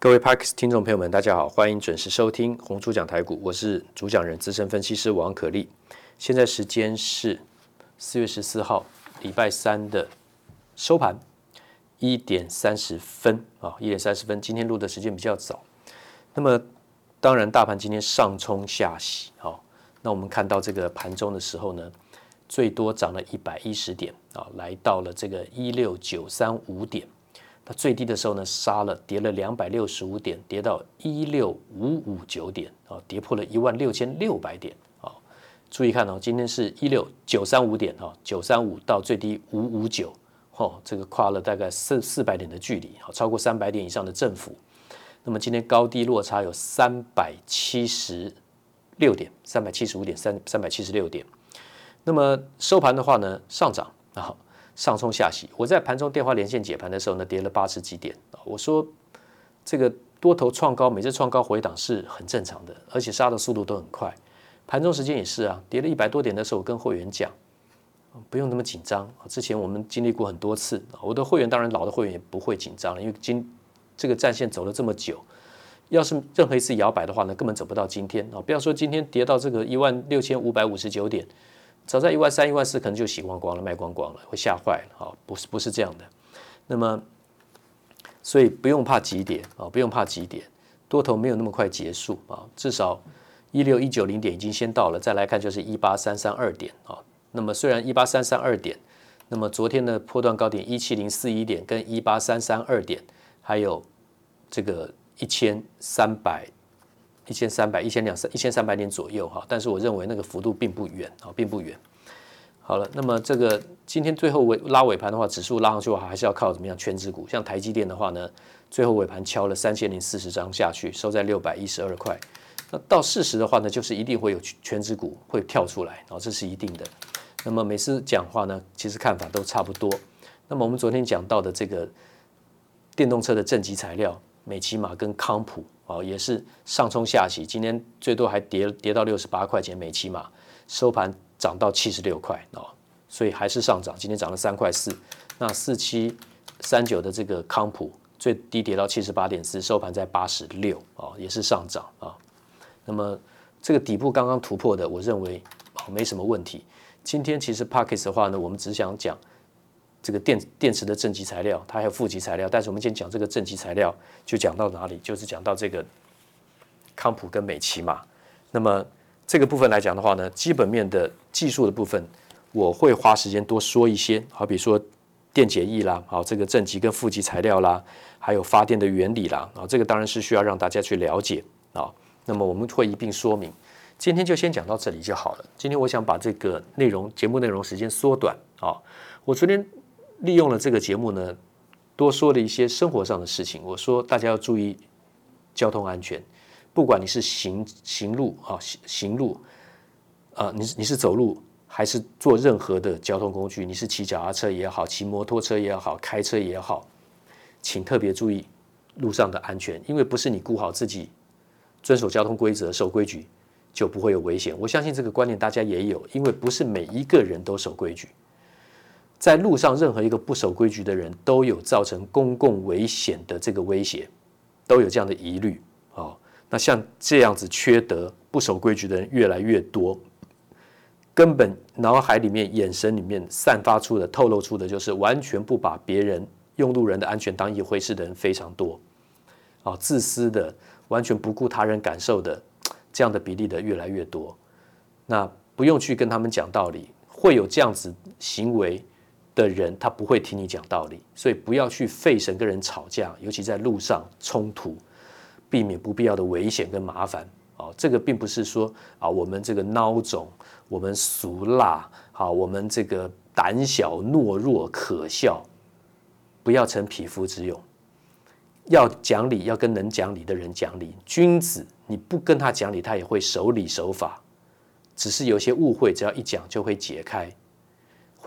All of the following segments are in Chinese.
各位 Parkes 听众朋友们，大家好，欢迎准时收听红猪讲台股，我是主讲人资深分析师王可立。现在时间是四月十四号礼拜三的收盘一点三十分啊，一点三十分。今天录的时间比较早。那么当然，大盘今天上冲下洗，好，那我们看到这个盘中的时候呢，最多涨了一百一十点啊，来到了这个一六九三五点。那最低的时候呢，杀了跌了两百六十五点，跌到一六五五九点啊，跌破了一万六千六百点啊。注意看哦，今天是一六九三五点啊，九三五到最低五五九，哦，这个跨了大概四四百点的距离，超过三百点以上的振幅。那么今天高低落差有三百七十六点，三百七十五点三三百七十六点。那么收盘的话呢，上涨啊。上冲下洗，我在盘中电话连线解盘的时候呢，跌了八十几点。我说这个多头创高，每次创高回档是很正常的，而且杀的速度都很快。盘中时间也是啊，跌了一百多点的时候，我跟会员讲，不用那么紧张。之前我们经历过很多次，我的会员当然老的会员也不会紧张了，因为今这个战线走了这么久，要是任何一次摇摆的话呢，根本走不到今天啊！不要说今天跌到这个一万六千五百五十九点。早在一万三、一万四，可能就洗光光了，卖光光了，会吓坏了啊！不是，不是这样的。那么，所以不用怕急跌啊，不用怕急跌，多头没有那么快结束啊。至少一六一九零点已经先到了，再来看就是一八三三二点啊。那么虽然一八三三二点，那么昨天的破段高点一七零四一点跟一八三三二点，还有这个一千三百。一千三百、一千两三、一千三百点左右哈，但是我认为那个幅度并不远啊，并不远。好了，那么这个今天最后尾拉尾盘的话，指数拉上去的话，还是要靠怎么样？权值股，像台积电的话呢，最后尾盘敲了三千零四十张下去，收在六百一十二块。那到四十的话呢，就是一定会有权值股会跳出来，然后这是一定的。那么每次讲话呢，其实看法都差不多。那么我们昨天讲到的这个电动车的正极材料，美琪玛跟康普。哦，也是上冲下洗，今天最多还跌跌到六十八块钱每期嘛，收盘涨到七十六块哦，所以还是上涨，今天涨了三块四。那四七三九的这个康普最低跌到七十八点四，收盘在八十六哦，也是上涨啊。那么这个底部刚刚突破的，我认为哦没什么问题。今天其实 Parkes 的话呢，我们只想讲。这个电电池的正极材料，它还有负极材料，但是我们今天讲这个正极材料，就讲到哪里？就是讲到这个康普跟美琪嘛。那么这个部分来讲的话呢，基本面的技术的部分，我会花时间多说一些。好比说电解液啦，好这个正极跟负极材料啦，还有发电的原理啦，啊，这个当然是需要让大家去了解啊。那么我们会一并说明。今天就先讲到这里就好了。今天我想把这个内容节目内容时间缩短啊。我昨天。利用了这个节目呢，多说了一些生活上的事情。我说大家要注意交通安全，不管你是行行路啊，行行路啊，你你是走路还是坐任何的交通工具，你是骑脚踏车也好，骑摩托车也好，开车也好，请特别注意路上的安全，因为不是你顾好自己，遵守交通规则、守规矩就不会有危险。我相信这个观念大家也有，因为不是每一个人都守规矩。在路上，任何一个不守规矩的人都有造成公共危险的这个威胁，都有这样的疑虑啊。那像这样子缺德、不守规矩的人越来越多，根本脑海里面、眼神里面散发出的、透露出的，就是完全不把别人、用路人的安全当一回事的人非常多啊。自私的、完全不顾他人感受的，这样的比例的越来越多。那不用去跟他们讲道理，会有这样子行为的人他不会听你讲道理，所以不要去费神跟人吵架，尤其在路上冲突，避免不必要的危险跟麻烦。哦，这个并不是说啊，我们这个孬种，我们俗辣，好，我们这个胆小懦弱可笑，不要逞匹夫之勇。要讲理，要跟能讲理的人讲理。君子你不跟他讲理，他也会守礼守法，只是有些误会，只要一讲就会解开。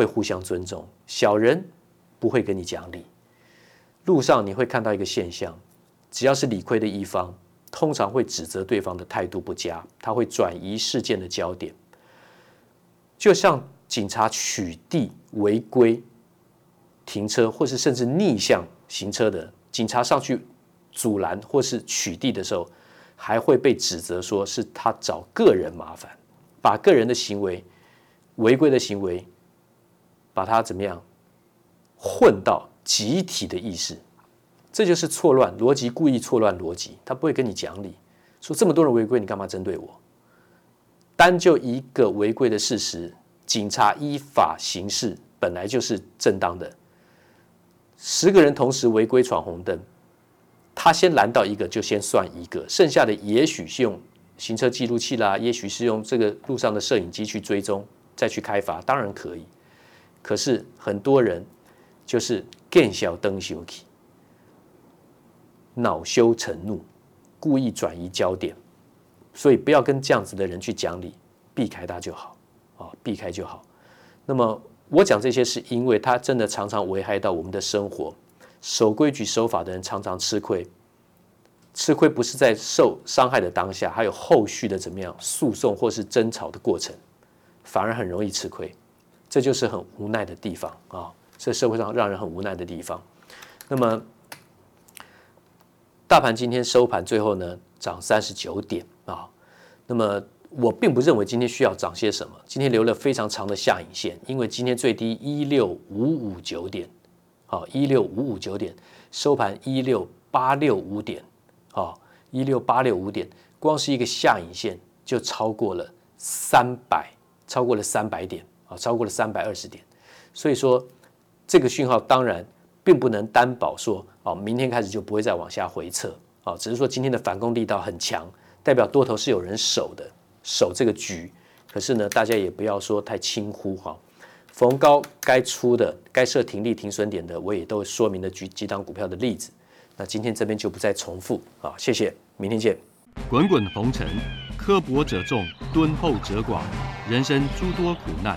会互相尊重，小人不会跟你讲理。路上你会看到一个现象，只要是理亏的一方，通常会指责对方的态度不佳，他会转移事件的焦点。就像警察取缔违规停车，或是甚至逆向行车的警察上去阻拦或是取缔的时候，还会被指责说是他找个人麻烦，把个人的行为、违规的行为，把他怎么样混到集体的意识，这就是错乱逻辑，故意错乱逻辑，他不会跟你讲理，说这么多人违规，你干嘛针对我？单就一个违规的事实，警察依法行事本来就是正当的。十个人同时违规闯红灯，他先拦到一个就先算一个，剩下的也许是用行车记录器啦，也许是用这个路上的摄影机去追踪，再去开罚，当然可以。可是很多人就是见笑转生气，恼羞成怒，故意转移焦点。所以不要跟这样子的人去讲理，避开他就好啊，避开就好。那么我讲这些是因为他真的常常危害到我们的生活，守规矩守法的人常常吃亏，吃亏不是在受伤害的当下，还有后续的怎么样诉讼或是争吵的过程，反而很容易吃亏，这就是很无奈的地方啊，这社会上让人很无奈的地方。那么大盘今天收盘最后呢，涨三十九点。啊，那么我并不认为今天需要涨些什么。今天留了非常长的下影线，因为今天最低一六五五九点，好，一六五五九点收盘一六八六五点，好，一六八六五点，光是一个下影线就超过了三百，超过了三百点，啊，超过了三百二十点。所以说，这个讯号当然并不能担保说，哦，明天开始就不会再往下回撤，啊，只是说今天的反攻力道很强。代表多头是有人守的，守这个局。可是呢，大家也不要说太轻忽哈。逢高该出的、该设停利停损点的，我也都说明了几几档股票的例子。那今天这边就不再重复啊，谢谢，明天见。滚滚红尘，刻薄者众，敦厚者寡；人生诸多苦难，